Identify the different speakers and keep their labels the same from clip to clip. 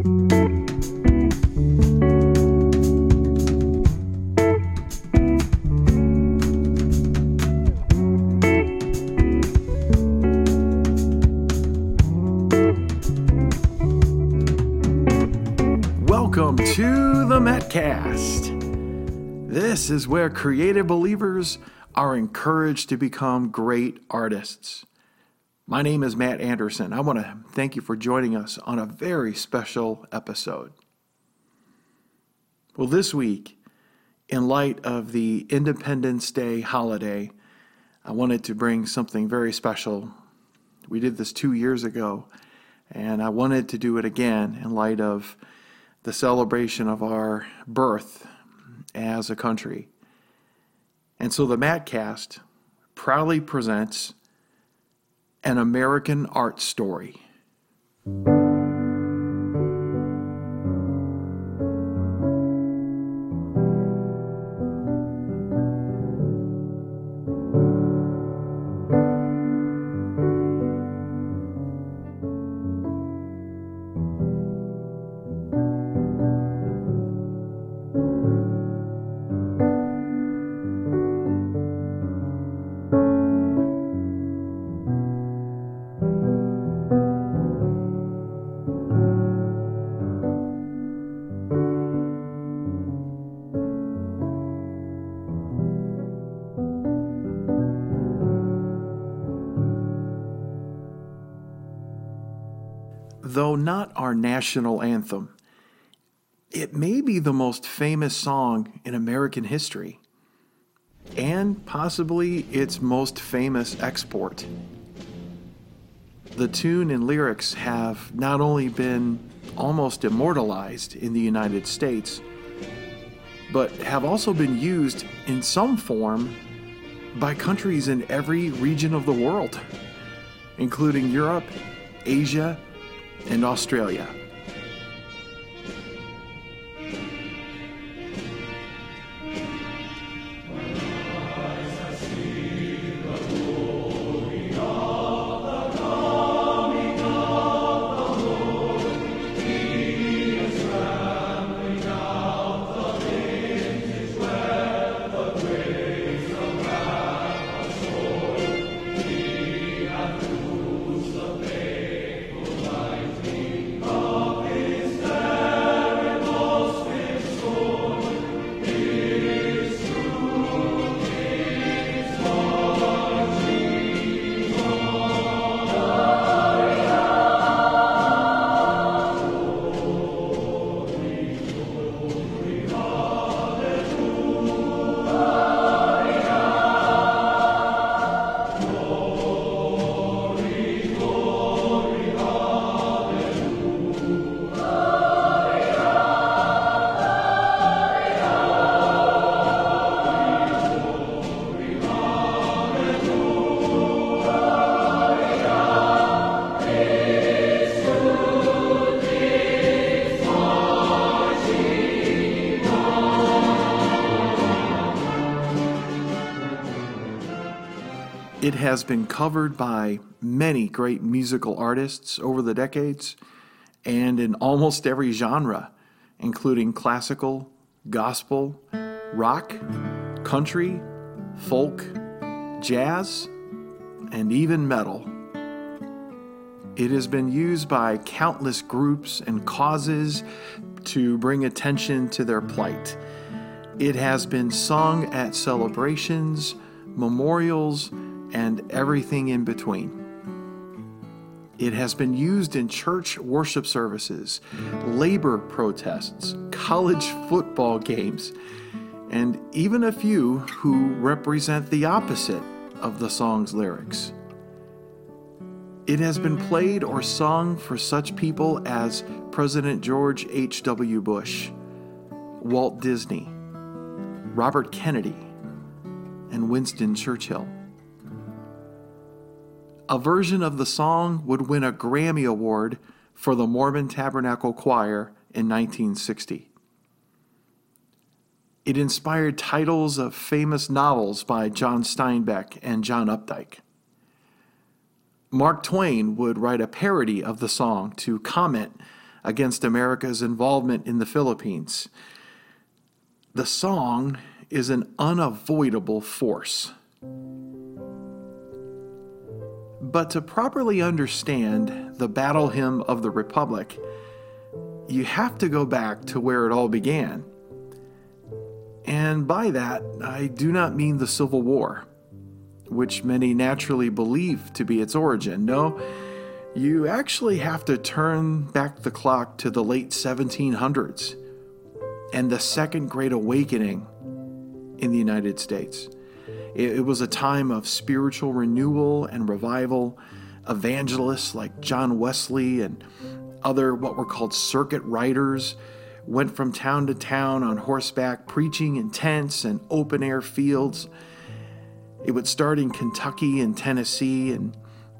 Speaker 1: Welcome to the Matcast. This is where creative believers are encouraged to become great artists. My name is Matt Anderson. I want to thank you for joining us on a very special episode. Well, this week, in light of the Independence Day holiday, I wanted to bring something very special. We did this two years ago, and I wanted to do it again in light of the celebration of our birth as a country. And so the Matcast proudly presents an American art story. Our national anthem, it may be the most famous song in American history, and possibly its most famous export. The tune and lyrics have not only been almost immortalized in the United States, but have also been used in some form by countries in every region of the world, including Europe, Asia, and Australia. It has been covered by many great musical artists over the decades and in almost every genre, including classical, gospel, rock, country, folk, jazz, and even metal. It has been used by countless groups and causes to bring attention to their plight. It has been sung at celebrations, memorials, and everything in between. It has been used in church worship services, labor protests, college football games, and even a few who represent the opposite of the song's lyrics. It has been played or sung for such people as President George H.W. Bush, Walt Disney, Robert Kennedy, and Winston Churchill. A version of the song would win a Grammy Award for the Mormon Tabernacle Choir in 1960. It inspired titles of famous novels by John Steinbeck and John Updike. Mark Twain would write a parody of the song to comment against America's involvement in the Philippines. The song is an unavoidable force. But to properly understand the battle hymn of the Republic, you have to go back to where it all began. And by that, I do not mean the Civil War, which many naturally believe to be its origin. No, you actually have to turn back the clock to the late 1700s and the Second Great Awakening in the United States. It, was a time of spiritual renewal and revival. Evangelists like John Wesley and other what were called circuit riders went from town to town on horseback, preaching in tents and open air fields. It would start in Kentucky and Tennessee, and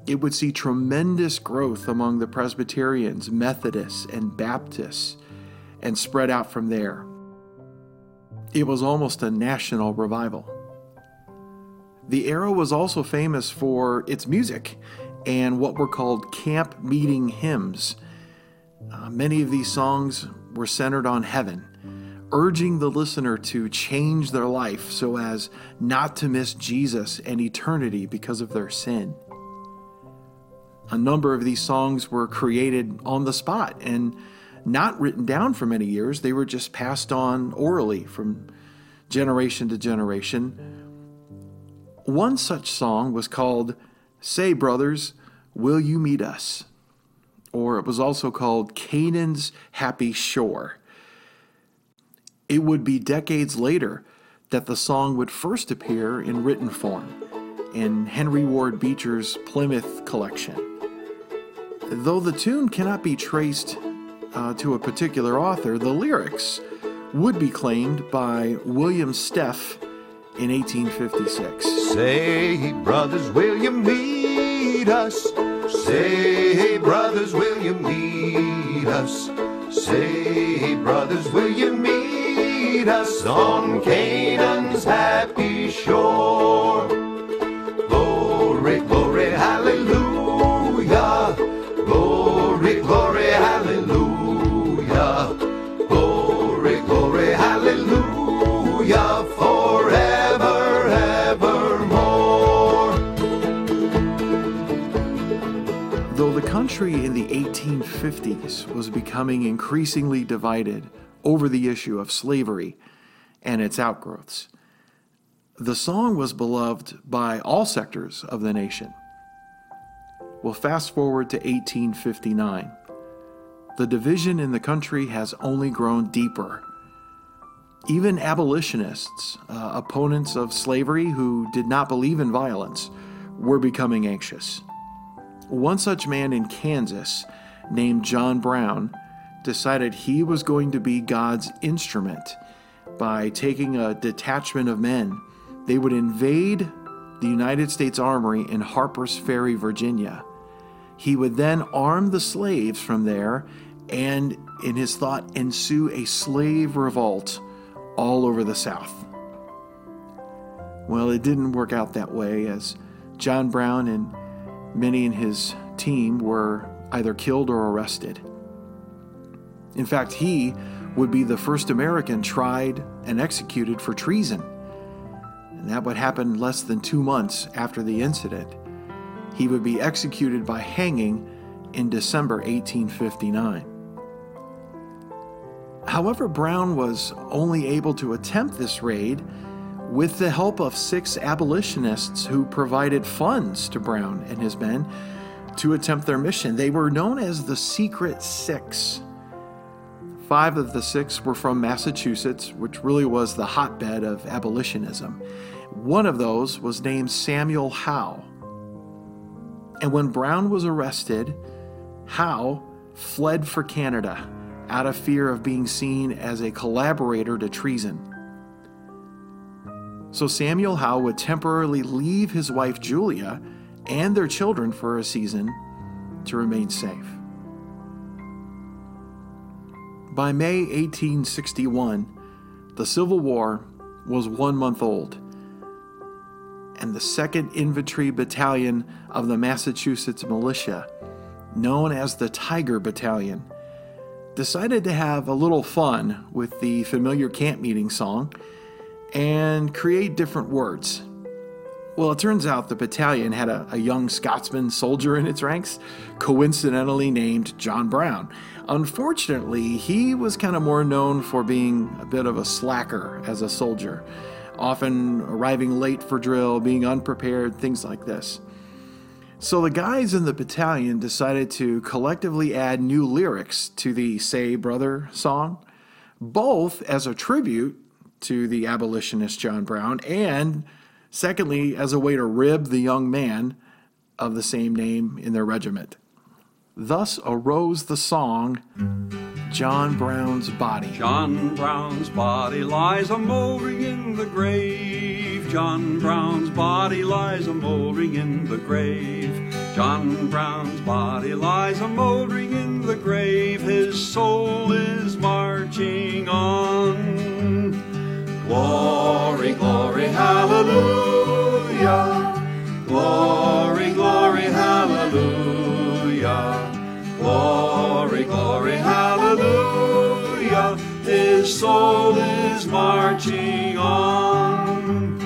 Speaker 1: it would see tremendous growth among the Presbyterians, Methodists, and Baptists, and spread out from there. It was almost a national revival. The era was also famous for its music and what were called camp meeting hymns. Uh, many of these songs were centered on heaven, urging the listener to change their life so as not to miss Jesus and eternity because of their sin. A number of these songs were created on the spot and not written down for many years. They were just passed on orally from generation to generation. One such song was called Say, Brothers, Will You Meet Us? or it was also called Canaan's Happy Shore. It would be decades later that the song would first appear in written form in Henry Ward Beecher's Plymouth collection. Though the tune cannot be traced uh, to a particular author, the lyrics would be claimed by William Steph in 1856.
Speaker 2: Say, brothers, will you meet us? Say, brothers, will you meet us? Say, brothers, will you meet us on Canaan's happy shore?
Speaker 1: Country in the 1850s was becoming increasingly divided over the issue of slavery and its outgrowths, the song was beloved by all sectors of the nation. Well, fast forward to 1859. The division in the country has only grown deeper. Even abolitionists, uh, opponents of slavery who did not believe in violence, were becoming anxious. One such man in Kansas, named John Brown, decided he was going to be God's instrument by taking a detachment of men. They would invade the United States Armory in Harper's Ferry, Virginia. He would then arm the slaves from there and, in his thought, ensue a slave revolt all over the South. Well, it didn't work out that way, as John Brown and many in his team were either killed or arrested. In fact, he would be the first American tried and executed for treason. And that would happen less than two months after the incident. He would be executed by hanging in December 1859. However, Brown was only able to attempt this raid with the help of six abolitionists who provided funds to Brown and his men to attempt their mission. They were known as the Secret Six. Five of the six were from Massachusetts, which really was the hotbed of abolitionism. One of those was named Samuel Howe. And when Brown was arrested, Howe fled for Canada out of fear of being seen as a collaborator to treason. So Samuel Howe would temporarily leave his wife Julia and their children for a season to remain safe. By May 1861, the Civil War was one month old, and the 2nd Infantry Battalion of the Massachusetts Militia, known as the Tiger Battalion, decided to have a little fun with the familiar camp meeting song and create different words. Well, it turns out the battalion had a, a, young Scotsman soldier in its ranks, coincidentally named John Brown. Unfortunately, he was kind of more known for being a bit of a slacker as a soldier, often arriving late for drill, being unprepared, things like this. So the guys in the battalion decided to collectively add new lyrics to the Say Brother song, both as a tribute to the abolitionist John Brown and Secondly, as a way to rib the young man of the same name in their regiment. Thus arose the song, John Brown's Body.
Speaker 3: John Brown's body lies a mouldering in the grave. John Brown's body lies a mouldering in the grave. John Brown's body lies a mouldering in the grave. His soul is marching on. Glory, glory, hallelujah. Glory, glory, hallelujah. Glory, glory, hallelujah. His soul is marching on.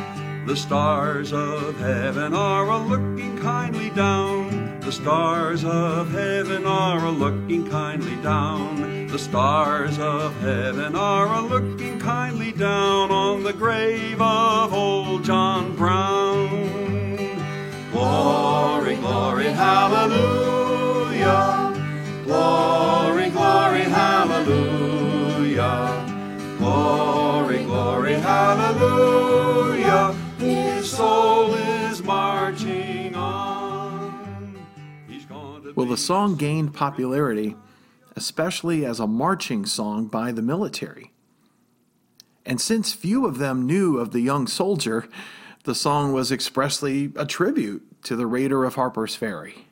Speaker 3: The stars of heaven are a looking kindly down. The stars of heaven are a looking kindly down. The stars of heaven are a looking kindly down on the grave of old John Brown. Glory, glory, hallelujah. Glory, glory, hallelujah. Glory, glory, hallelujah. His soul is marching on. He's gone to
Speaker 1: Well, the song gained popularity, especially as a marching song by the military. And since few of them knew of the young soldier, the song was expressly a tribute to the raider of Harper's Ferry.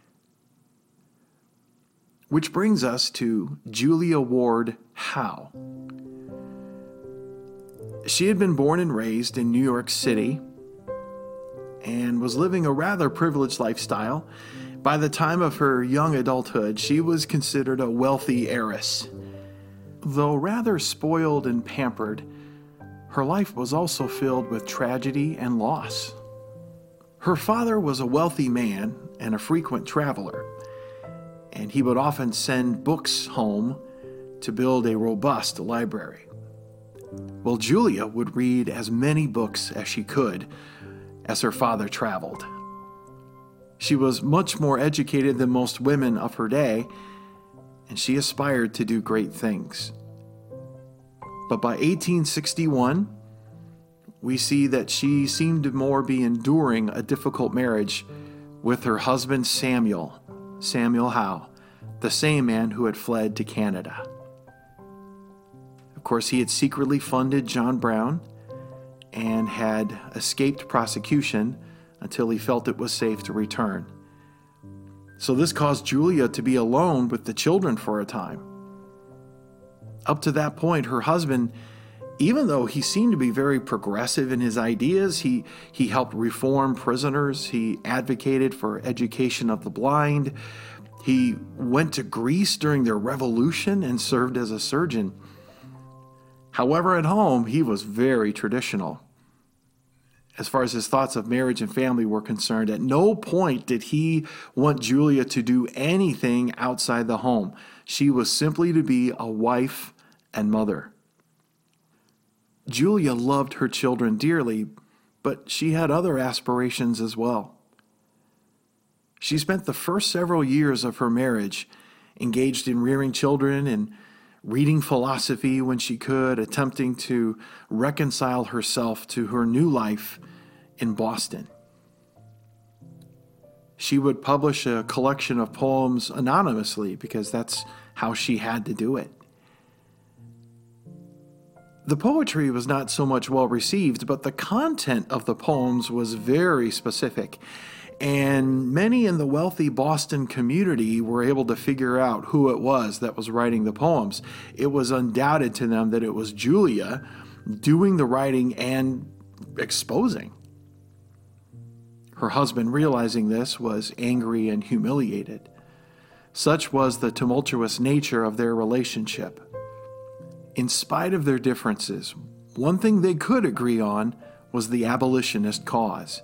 Speaker 1: Which brings us to Julia Ward Howe. She had been born and raised in New York City and was living a rather privileged lifestyle. By the time of her young adulthood, she was considered a wealthy heiress. Though rather spoiled and pampered, her life was also filled with tragedy and loss. Her father was a wealthy man and a frequent traveler, and he would often send books home to build a robust library. Well, Julia would read as many books as she could as her father traveled. She was much more educated than most women of her day, and she aspired to do great things. But by 1861, we see that she seemed to more be enduring a difficult marriage with her husband Samuel, Samuel Howe, the same man who had fled to Canada. Of course, he had secretly funded John Brown and had escaped prosecution until he felt it was safe to return. So, this caused Julia to be alone with the children for a time. Up to that point, her husband, even though he seemed to be very progressive in his ideas, he, he helped reform prisoners, he advocated for education of the blind, he went to Greece during their revolution and served as a surgeon. However, at home, he was very traditional. As far as his thoughts of marriage and family were concerned, at no point did he want Julia to do anything outside the home. She was simply to be a wife and mother. Julia loved her children dearly, but she had other aspirations as well. She spent the first several years of her marriage engaged in rearing children and reading philosophy when she could, attempting to reconcile herself to her new life in Boston. She would publish a collection of poems anonymously because that's how she had to do it. The poetry was not so much well received, but the content of the poems was very specific. And many in the wealthy Boston community were able to figure out who it was that was writing the poems. It was undoubted to them that it was Julia doing the writing and exposing. Her husband, realizing this, was angry and humiliated. Such was the tumultuous nature of their relationship. In spite of their differences, one thing they could agree on was the abolitionist cause.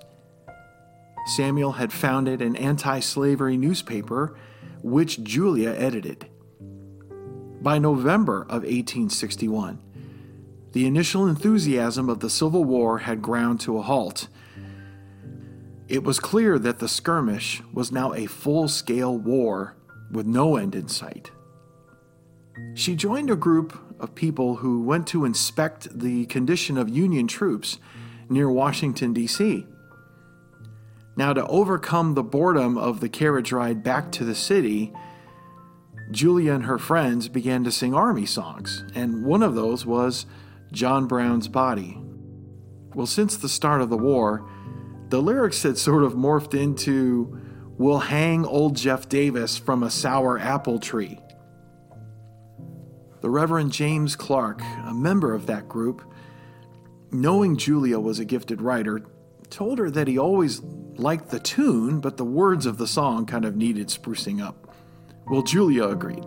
Speaker 1: Samuel had founded an anti slavery newspaper, which Julia edited. By November of 1861, the initial enthusiasm of the Civil War had ground to a halt. It was clear that the skirmish was now a full scale war with no end in sight. She joined a group of people who went to inspect the condition of Union troops near Washington, D.C. Now, to overcome the boredom of the carriage ride back to the city, Julia and her friends began to sing army songs, and one of those was John Brown's Body. Well, since the start of the war, the lyrics had sort of morphed into We'll hang old Jeff Davis from a sour apple tree. The Reverend James Clarke, a member of that group, knowing Julia was a gifted writer, told her that he always liked the tune, but the words of the song kind of needed sprucing up. Well, Julia agreed.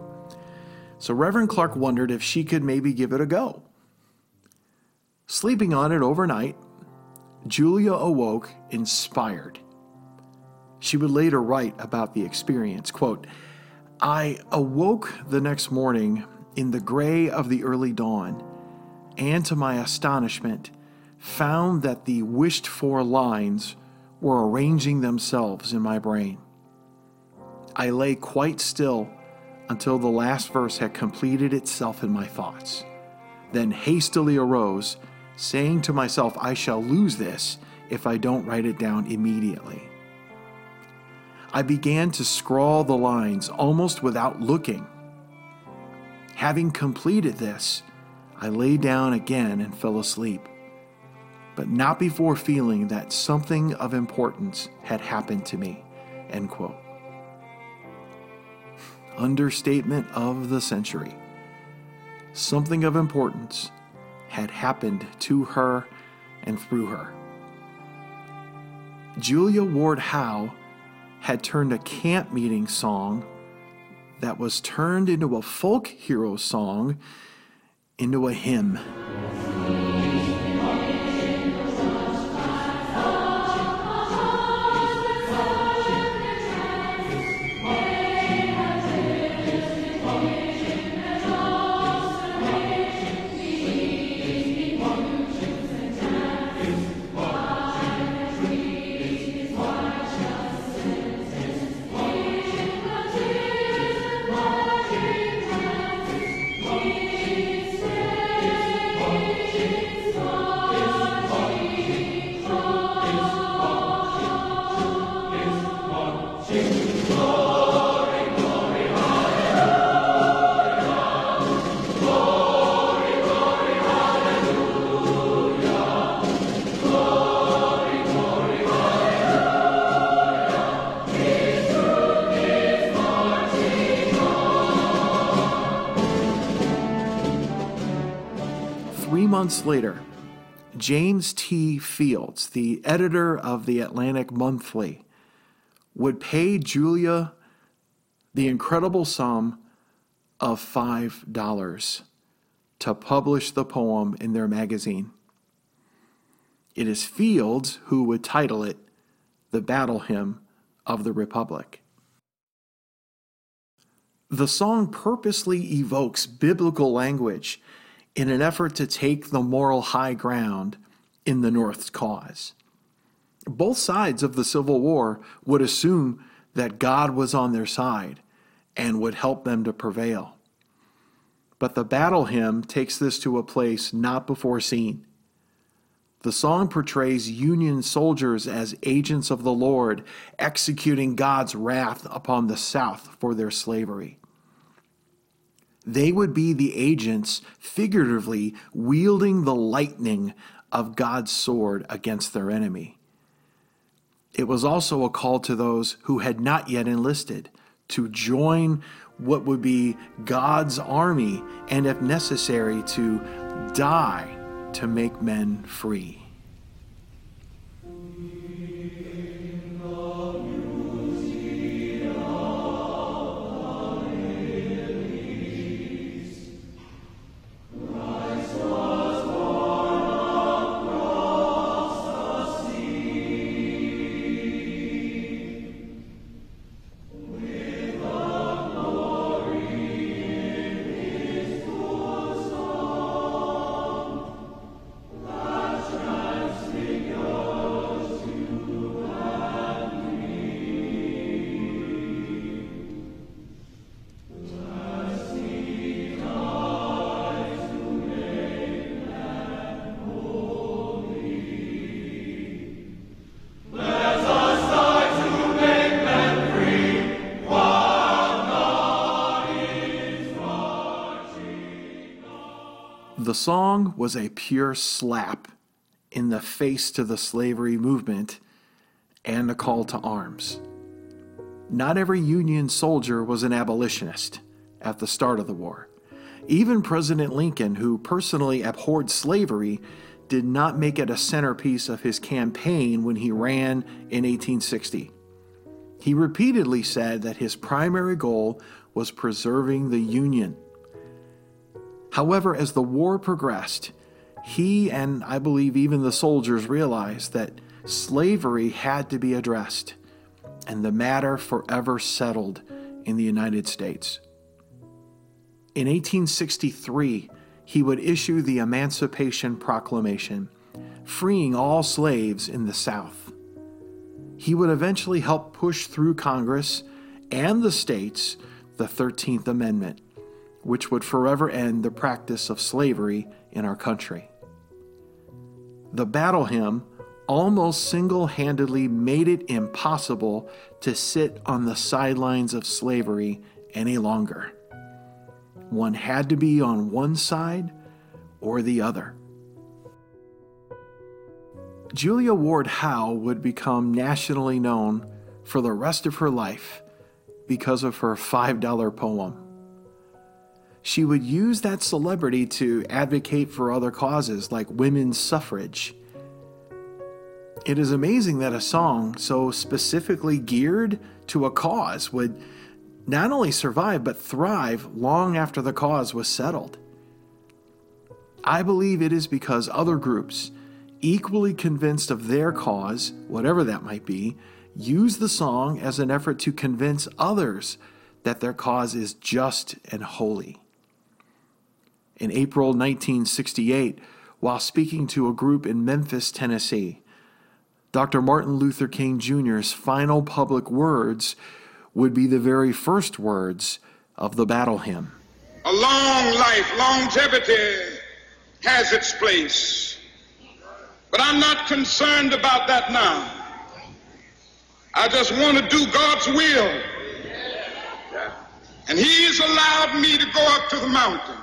Speaker 1: So Reverend Clarke wondered if she could maybe give it a go. Sleeping on it overnight, Julia awoke inspired. She would later write about the experience, quote, I awoke the next morning in the gray of the early dawn, and to my astonishment, found that the wished for lines were arranging themselves in my brain. I lay quite still until the last verse had completed itself in my thoughts, then hastily arose, saying to myself, I shall lose this if I don't write it down immediately. I began to scrawl the lines almost without looking. Having completed this, I lay down again and fell asleep, but not before feeling that something of importance had happened to me. End quote. Understatement of the century. Something of importance had happened to her and through her. Julia Ward Howe had turned a camp meeting song that was turned into a folk hero song into a hymn. Months later, James T. Fields, the editor of the Atlantic Monthly, would pay Julia the incredible sum of $5 to publish the poem in their magazine. It is Fields who would title it The Battle Hymn of the Republic. The song purposely evokes biblical language in an effort to take the moral high ground in the North's cause. Both sides of the Civil War would assume that God was on their side and would help them to prevail. But the battle hymn takes this to a place not before seen. The song portrays Union soldiers as agents of the Lord, executing God's wrath upon the South for their slavery. They would be the agents, figuratively, wielding the lightning of God's sword against their enemy. It was also a call to those who had not yet enlisted to join what would be God's army and, if necessary, to die to make men free. The song was a pure slap in the face to the slavery movement and a call to arms. Not every Union soldier was an abolitionist at the start of the war. Even President Lincoln, who personally abhorred slavery, did not make it a centerpiece of his campaign when he ran in 1860. He repeatedly said that his primary goal was preserving the Union. However, as the war progressed, he and I believe even the soldiers realized that slavery had to be addressed and the matter forever settled in the United States. In 1863, he would issue the Emancipation Proclamation, freeing all slaves in the South. He would eventually help push through Congress and the states the 13th Amendment, which would forever end the practice of slavery in our country. The battle hymn almost single handedly made it impossible to sit on the sidelines of slavery any longer. One had to be on one side or the other. Julia Ward Howe would become nationally known for the rest of her life because of her $5 poem. She would use that celebrity to advocate for other causes like women's suffrage. It is amazing that a song so specifically geared to a cause would not only survive but thrive long after the cause was settled. I believe it is because other groups, equally convinced of their cause, whatever that might be, use the song as an effort to convince others that their cause is just and holy. In April 1968, while speaking to a group in Memphis, Tennessee, Dr. Martin Luther King Jr.'s final public words would be the very first words of the battle hymn.
Speaker 4: A long life, longevity has its place. But I'm not concerned about that now. I just want to do God's will. And He's allowed me to go up to the mountain.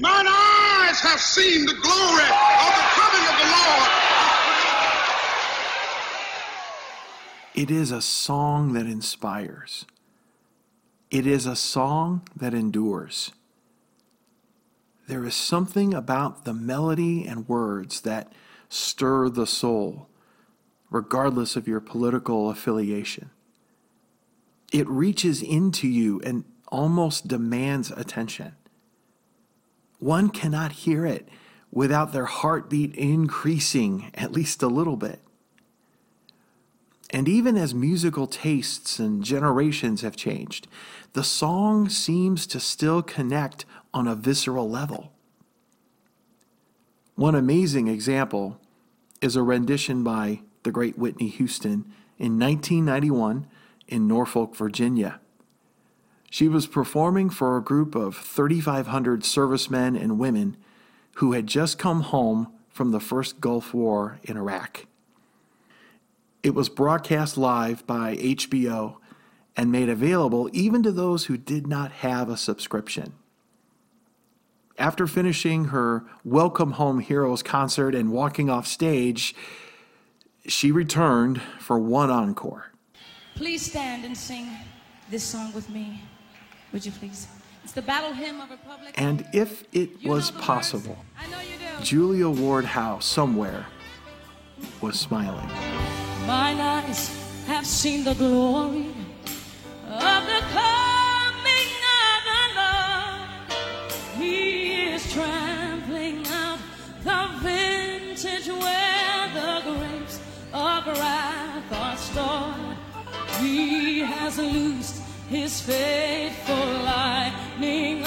Speaker 4: Mine eyes have seen the glory of the coming of the Lord.
Speaker 1: It is a song that inspires. It is a song that endures. There is something about the melody and words that stir the soul, regardless of your political affiliation. It reaches into you and almost demands attention. One cannot hear it without their heartbeat increasing at least a little bit. And even as musical tastes and generations have changed, the song seems to still connect on a visceral level. One amazing example is a rendition by the great Whitney Houston in 1991 in Norfolk, Virginia. She was performing for a group of 3,500 servicemen and women who had just come home from the first Gulf War in Iraq. It was broadcast live by HBO and made available even to those who did not have a subscription. After finishing her Welcome Home Heroes concert and walking off stage, she returned for one encore.
Speaker 5: Please stand and sing this song with me. Would you please? It's the battle hymn of Republic.
Speaker 1: And if it
Speaker 5: You
Speaker 1: was possible,
Speaker 5: I know you do.
Speaker 1: Julia Ward Howe somewhere was smiling.
Speaker 5: Mine eyes have seen the glory of the coming of the Lord. He is trampling out the vintage where the grapes of wrath are stored. He has loosed his faithful lightning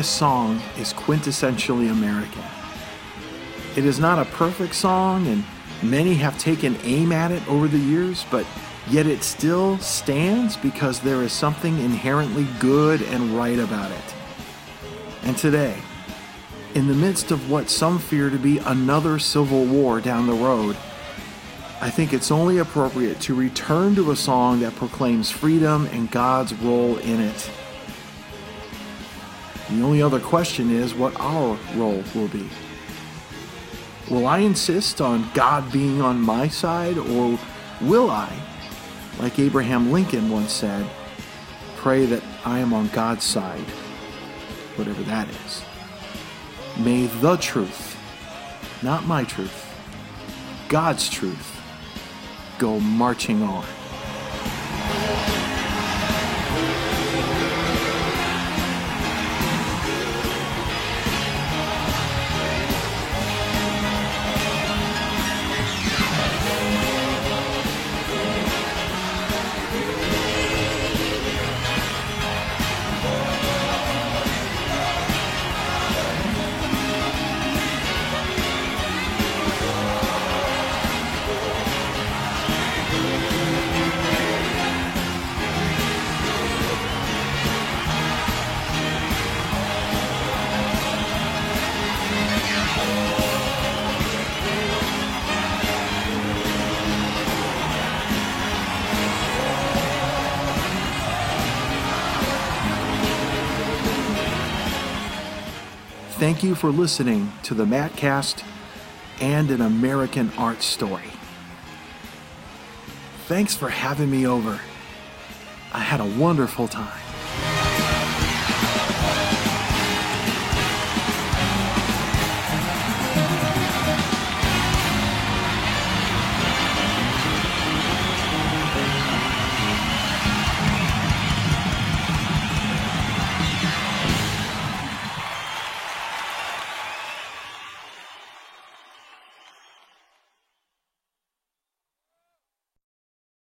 Speaker 1: this song is quintessentially American. It is not a perfect song, and many have taken aim at it over the years, but yet it still stands because there is something inherently good and right about it. And today, in the midst of what some fear to be another civil war down the road, I think it's only appropriate to return to a song that proclaims freedom and God's role in it. The only other question is what our role will be. Will I insist on God being on my side, or will I, like Abraham Lincoln once said, pray that I am on God's side, whatever that is? May the truth, not my truth, God's truth, go marching on. Thank you for listening to the Matcast and an American art story. Thanks for having me over. I had a wonderful time.